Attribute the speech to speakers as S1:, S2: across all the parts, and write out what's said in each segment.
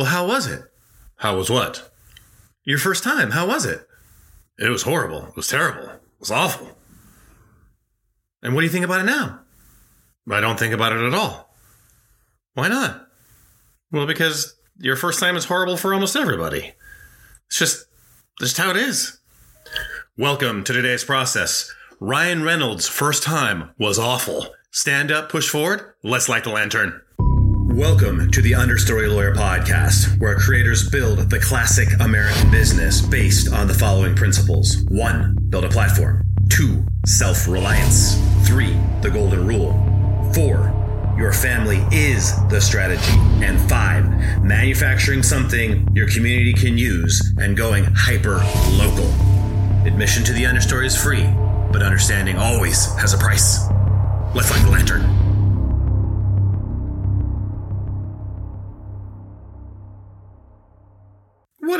S1: Well, how was it?
S2: How was what?
S1: Your first time, how was it?
S2: It was horrible. It was terrible. It was awful.
S1: And what do you think about it now?
S2: I don't think about it at all.
S1: Why not?
S2: Well, because your first time is horrible for almost everybody. It's just, just how it is.
S1: Welcome to today's process. Ryan Reynolds' first time was awful. Stand up, push forward, let's light the lantern. Welcome to the Understory Lawyer Podcast, where creators build the classic American business based on the following principles one, build a platform, two, self reliance, three, the golden rule, four, your family is the strategy, and five, manufacturing something your community can use and going hyper local. Admission to the Understory is free, but understanding always has a price. Let's light the lantern.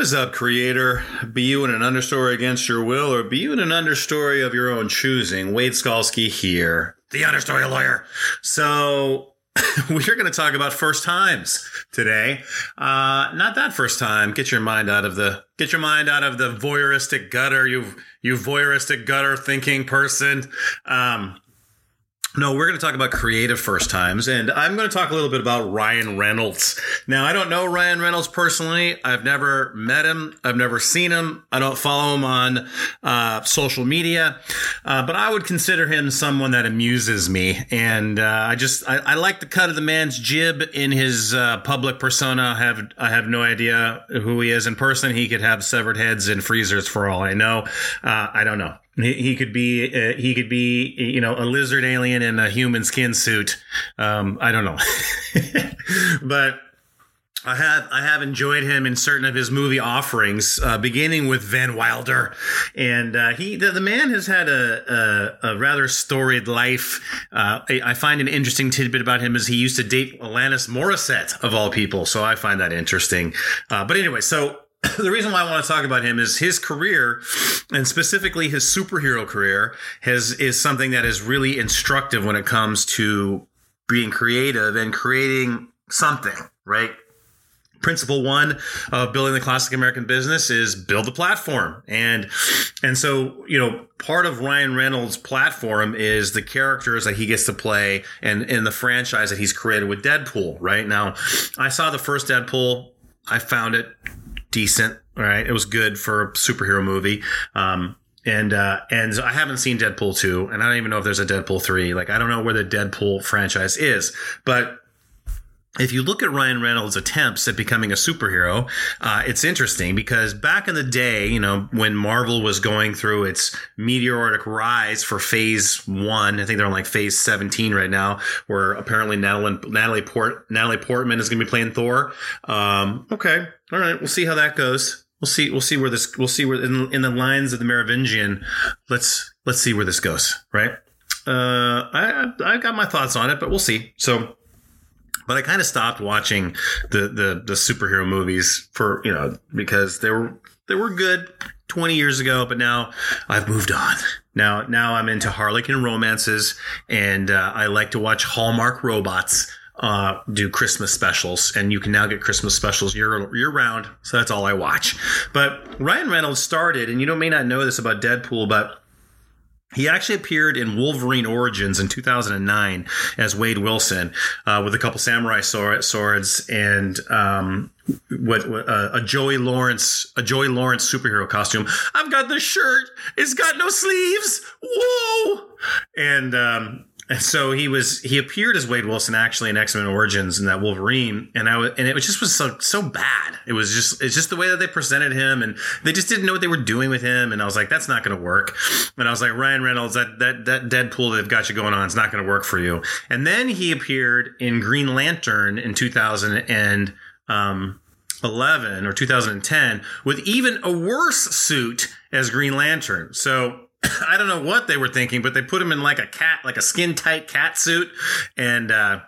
S1: What is up, creator? Be you in an understory against your will, or be you in an understory of your own choosing? Wade Skalski here, the understory lawyer. So, we're going to talk about first times today. Uh, not that first time. Get your mind out of the get your mind out of the voyeuristic gutter. You you voyeuristic gutter thinking person. Um, no, we're going to talk about creative first times, and I'm going to talk a little bit about Ryan Reynolds. Now, I don't know Ryan Reynolds personally. I've never met him. I've never seen him. I don't follow him on uh, social media, uh, but I would consider him someone that amuses me. And uh, I just I, I, like the cut of the man's jib in his uh, public persona. I have I have no idea who he is in person. He could have severed heads in freezers for all I know. Uh, I don't know. He, he could be uh, he could be you know a lizard alien in a human skin suit. Um, I don't know, but I have I have enjoyed him in certain of his movie offerings, uh, beginning with Van Wilder, and uh, he the, the, man has had a, a, a rather storied life. Uh, I, I, find an interesting tidbit about him is he used to date Alanis Morissette of all people, so I find that interesting. Uh, but anyway, so the reason why I want to talk about him is his career, and specifically his superhero career, has is something that is really instructive when it comes to being creative and creating something. Right. Principle one of building the classic American business is build the platform, and and so you know part of Ryan Reynolds' platform is the characters that he gets to play and in the franchise that he's created with Deadpool. Right now, I saw the first Deadpool. I found it decent. Right, it was good for a superhero movie. Um, and uh, and so I haven't seen Deadpool two, and I don't even know if there's a Deadpool three. Like I don't know where the Deadpool franchise is, but if you look at Ryan Reynolds' attempts at becoming a superhero, uh, it's interesting because back in the day, you know, when Marvel was going through its meteoric rise for Phase One, I think they're on like Phase Seventeen right now, where apparently Natalie Natalie, Port, Natalie Portman is going to be playing Thor. Um, okay, all right, we'll see how that goes. We'll see. We'll see where this. We'll see where in, in the lines of the Merovingian. Let's let's see where this goes. Right. Uh, I I got my thoughts on it, but we'll see. So but I kind of stopped watching the, the the superhero movies for you know because they were they were good 20 years ago, but now I've moved on. Now now I'm into Harlequin romances, and uh, I like to watch Hallmark robots. Uh, do Christmas specials, and you can now get Christmas specials year year round. So that's all I watch. But Ryan Reynolds started, and you know may not know this about Deadpool, but he actually appeared in Wolverine Origins in 2009 as Wade Wilson uh, with a couple samurai swords and um, what, uh, a Joey Lawrence a Joey Lawrence superhero costume. I've got this shirt. It's got no sleeves. Whoa! And um, and so he was he appeared as Wade Wilson actually in X Men Origins and that Wolverine, and I and it just was so so bad. It was just it's just the way that they presented him, and they just didn't know what they were doing with him. And I was like, that's not going to work. And I was like, Ryan Reynolds, that that that Deadpool they've got you going on, it's not going to work for you. And then he appeared in Green Lantern in 2000 and. Um, 11 or 2010 with even a worse suit as Green Lantern. So I don't know what they were thinking, but they put him in like a cat, like a skin tight cat suit, and uh,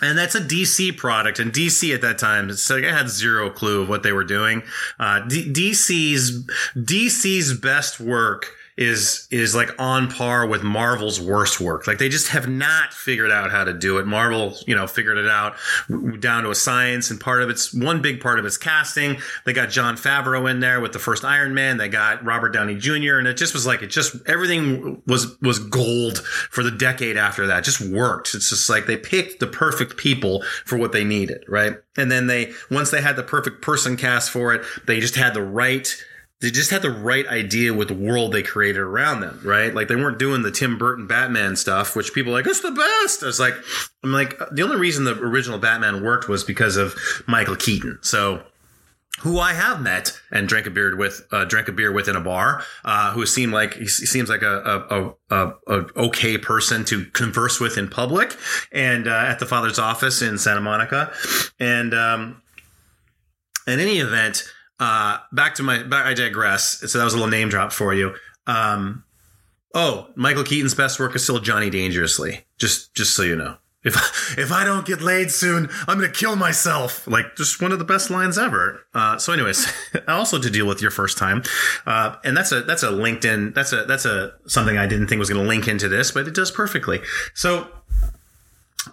S1: and that's a DC product. And DC at that time, I had zero clue of what they were doing. Uh, D- DC's DC's best work is is like on par with Marvel's worst work. Like they just have not figured out how to do it. Marvel, you know, figured it out down to a science, and part of it's one big part of it's casting. They got Jon Favreau in there with the first Iron Man. They got Robert Downey Jr. and it just was like it just everything was was gold for the decade after that. It just worked. It's just like they picked the perfect people for what they needed, right? And then they once they had the perfect person cast for it, they just had the right they just had the right idea with the world they created around them, right? Like they weren't doing the Tim Burton Batman stuff, which people like, it's the best. I was like, I'm like, the only reason the original Batman worked was because of Michael Keaton. So, who I have met and drank a beer with, uh, drank a beer with in a bar, uh, who seemed like he seems like a, a, a, a, okay person to converse with in public, and uh, at the father's office in Santa Monica, and um, in any event, uh, back to my, back, I digress. So that was a little name drop for you. Um, oh, Michael Keaton's best work is still Johnny Dangerously. Just, just so you know. If if I don't get laid soon, I'm gonna kill myself. Like just one of the best lines ever. Uh, so, anyways, also to deal with your first time, uh, and that's a that's a LinkedIn that's a that's a something I didn't think was to link into this, but it does perfectly. So,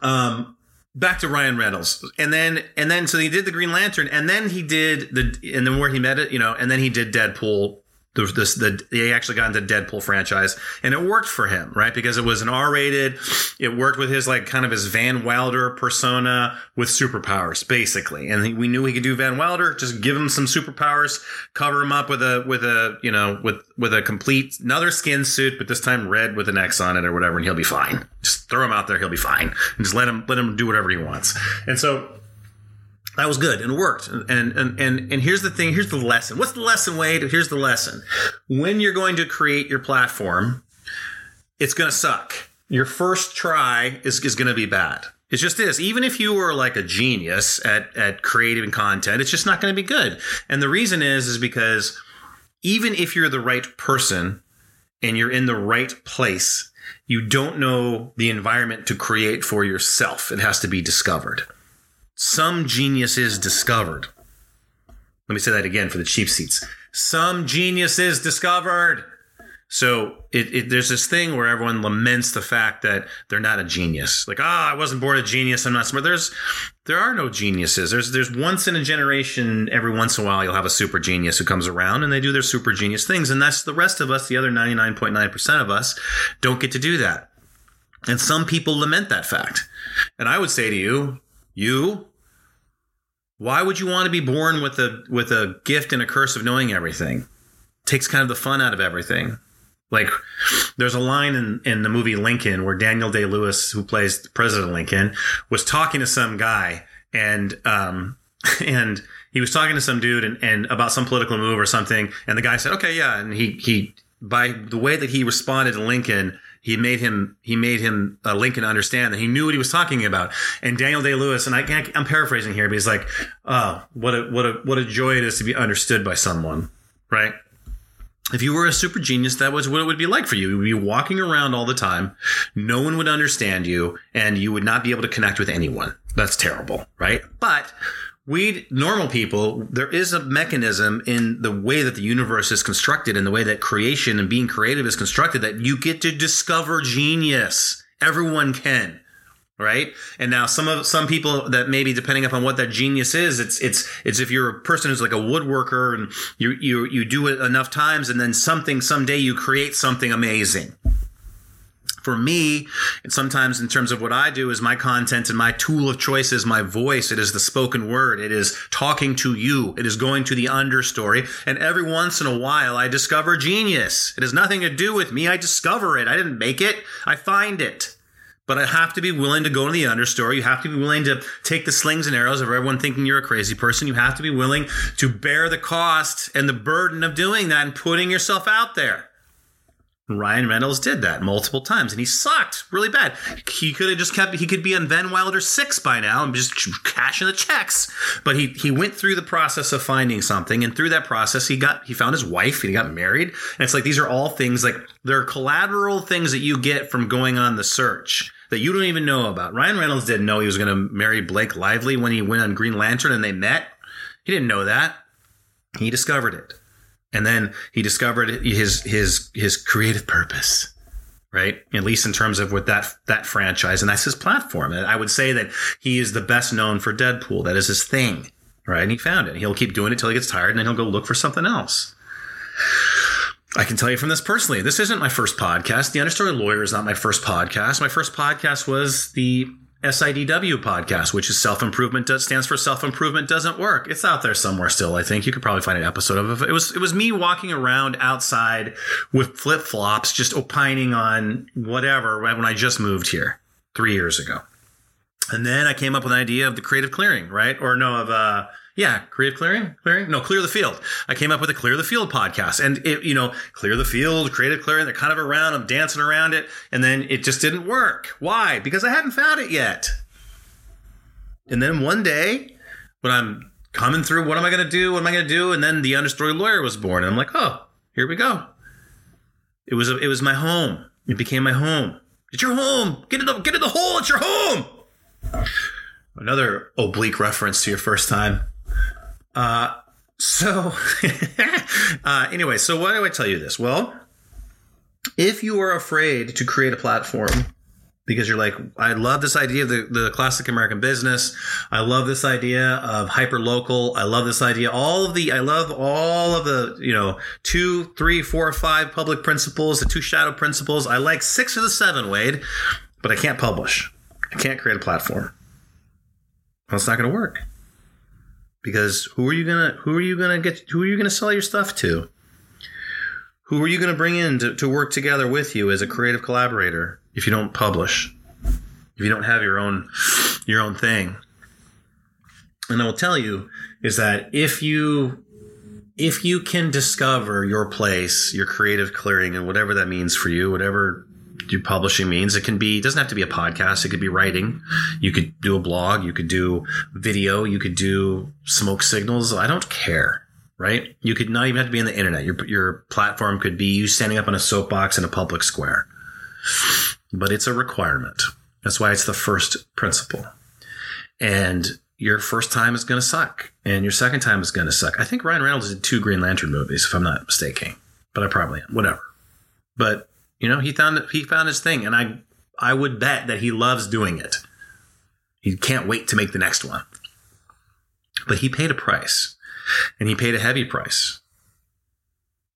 S1: um, back to Ryan Reynolds, and then and then so he did the Green Lantern, and then he did the and then where he met it, you know, and then he did Deadpool. The, this the he actually got into Deadpool franchise, and it worked for him, right? Because it was an R rated. It worked with his like kind of his Van Wilder persona with superpowers, basically. And he, we knew he could do Van Wilder. Just give him some superpowers, cover him up with a with a you know with with a complete another skin suit, but this time red with an X on it or whatever, and he'll be fine. Throw him out there, he'll be fine, and just let him let him do whatever he wants. And so that was good and it worked. And, and, and, and here's the thing. Here's the lesson. What's the lesson, Wade? Here's the lesson. When you're going to create your platform, it's going to suck. Your first try is, is going to be bad. It's just this. Even if you were like a genius at, at creating content, it's just not going to be good. And the reason is, is because even if you're the right person and you're in the right place, you don't know the environment to create for yourself. It has to be discovered some genius is discovered. Let me say that again for the cheap seats. Some genius is discovered. So it, it, there's this thing where everyone laments the fact that they're not a genius. Like, ah, oh, I wasn't born a genius. I'm not smart. There's, there are no geniuses. There's, there's once in a generation, every once in a while, you'll have a super genius who comes around and they do their super genius things. And that's the rest of us, the other 99.9% of us, don't get to do that. And some people lament that fact. And I would say to you, you why would you want to be born with a with a gift and a curse of knowing everything takes kind of the fun out of everything like there's a line in, in the movie lincoln where daniel day lewis who plays president lincoln was talking to some guy and um and he was talking to some dude and, and about some political move or something and the guy said okay yeah and he he by the way that he responded to lincoln he made him he made him uh, Lincoln understand that he knew what he was talking about. And Daniel Day Lewis, and I can't, I'm paraphrasing here, but he's like, "Oh, what a what a what a joy it is to be understood by someone." Right? If you were a super genius, that was what it would be like for you. You would be walking around all the time. No one would understand you and you would not be able to connect with anyone. That's terrible, right? But we normal people, there is a mechanism in the way that the universe is constructed and the way that creation and being creative is constructed that you get to discover genius. Everyone can. Right. And now some of some people that maybe depending upon what that genius is, it's it's it's if you're a person who's like a woodworker and you you you do it enough times and then something someday you create something amazing for me, and sometimes in terms of what I do, is my content and my tool of choice is my voice. It is the spoken word. It is talking to you. It is going to the understory. And every once in a while, I discover genius. It has nothing to do with me. I discover it. I didn't make it. I find it. But I have to be willing to go to the understory. You have to be willing to take the slings and arrows of everyone thinking you're a crazy person. You have to be willing to bear the cost and the burden of doing that and putting yourself out there. Ryan Reynolds did that multiple times, and he sucked really bad. He could have just kept. He could be on Van Wilder six by now and just cashing the checks. But he he went through the process of finding something, and through that process, he got he found his wife. And he got married, and it's like these are all things like they're collateral things that you get from going on the search that you don't even know about. Ryan Reynolds didn't know he was going to marry Blake Lively when he went on Green Lantern and they met. He didn't know that. He discovered it And then he discovered his his his creative purpose, right? At least in terms of with that that franchise, and that's his platform. And I would say that he is the best known for Deadpool. That is his thing, right? And he found it. He'll keep doing it till he gets tired, and then he'll go look for something else. I can tell you from this personally. This isn't my first podcast. The Understory Lawyer is not my first podcast. My first podcast was the SIDW podcast, which is self improvement stands for self improvement doesn't work. It's out there somewhere still. I think you could probably find an episode of it. It was it was me walking around outside with flip flops, just opining on whatever when I just moved here three years ago, and then I came up with an idea of the creative clearing, right? Or no, of uh, yeah, creative clearing, clearing. No, clear the field. I came up with a clear the field podcast, and it, you know, clear the field, creative clearing. They're kind of around. I'm dancing around it, and then it just didn't work. Why? Because I hadn't found it yet. And then one day, when I'm coming through, what am I going to do? What am I going to do? And then the understory lawyer was born, and I'm like, oh, here we go. It was a, it was my home. It became my home. It's your home. Get in the get in the hole. It's your home. Another oblique reference to your first time. Uh, so, uh, anyway, so why do I tell you this? Well, if you are afraid to create a platform because you're like, I love this idea of the, the classic American business. I love this idea of hyper local. I love this idea. All of the, I love all of the, you know, two, three, four, five public principles, the two shadow principles. I like six of the seven, Wade, but I can't publish. I can't create a platform. Well, it's not going to work because who are you gonna who are you gonna get who are you gonna sell your stuff to? Who are you gonna bring in to, to work together with you as a creative collaborator if you don't publish? If you don't have your own your own thing? And I will tell you is that if you if you can discover your place, your creative clearing, and whatever that means for you, whatever do publishing means. It can be, it doesn't have to be a podcast. It could be writing. You could do a blog. You could do video. You could do smoke signals. I don't care. Right. You could not even have to be on the internet. Your, your platform could be you standing up on a soapbox in a public square, but it's a requirement. That's why it's the first principle. And your first time is going to suck and your second time is going to suck. I think Ryan Reynolds did two Green Lantern movies, if I'm not mistaken, but I probably am. Whatever. But you know, he found he found his thing, and I I would bet that he loves doing it. He can't wait to make the next one. But he paid a price, and he paid a heavy price.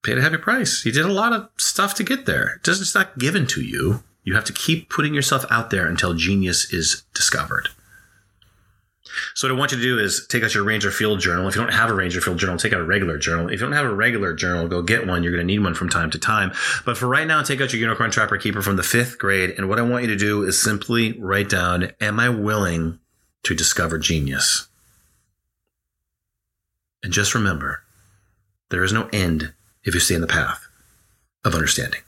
S1: Paid a heavy price. He did a lot of stuff to get there. It doesn't it's not given to you. You have to keep putting yourself out there until genius is discovered. So what I want you to do is take out your Ranger Field journal. If you don't have a Ranger Field journal, take out a regular journal. If you don't have a regular journal, go get one. You're going to need one from time to time. But for right now, take out your Unicorn Trapper Keeper from the fifth grade. And what I want you to do is simply write down, am I willing to discover genius? And just remember, there is no end if you stay in the path of understanding.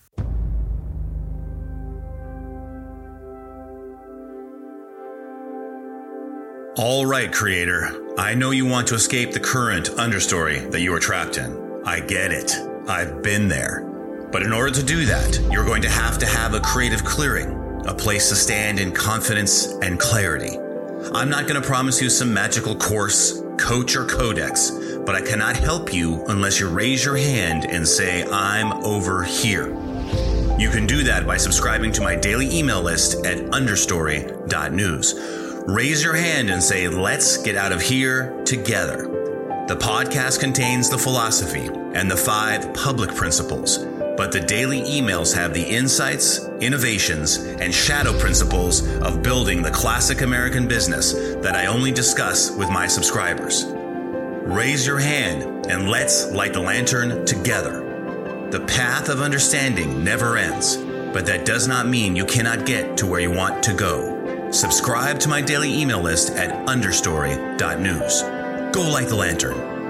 S1: All right, creator. I know you want to escape the current understory that you are trapped in. I get it. I've been there. But in order to do that, you're going to have to have a creative clearing, a place to stand in confidence and clarity. I'm not going to promise you some magical course, coach, or codex, but I cannot help you unless you raise your hand and say, I'm over here. You can do that by subscribing to my daily email list at understory.news raise your hand and say, Let's get out of here together. The podcast contains the philosophy and the five public principles, but the daily emails have the insights, innovations, and shadow principles of building the classic American business that I only discuss with my subscribers. Raise your hand and let's light the lantern together. The path of understanding never ends, but that does not mean you cannot get to where you want to go. Subscribe to my daily email list at understory.news. Go light the lantern.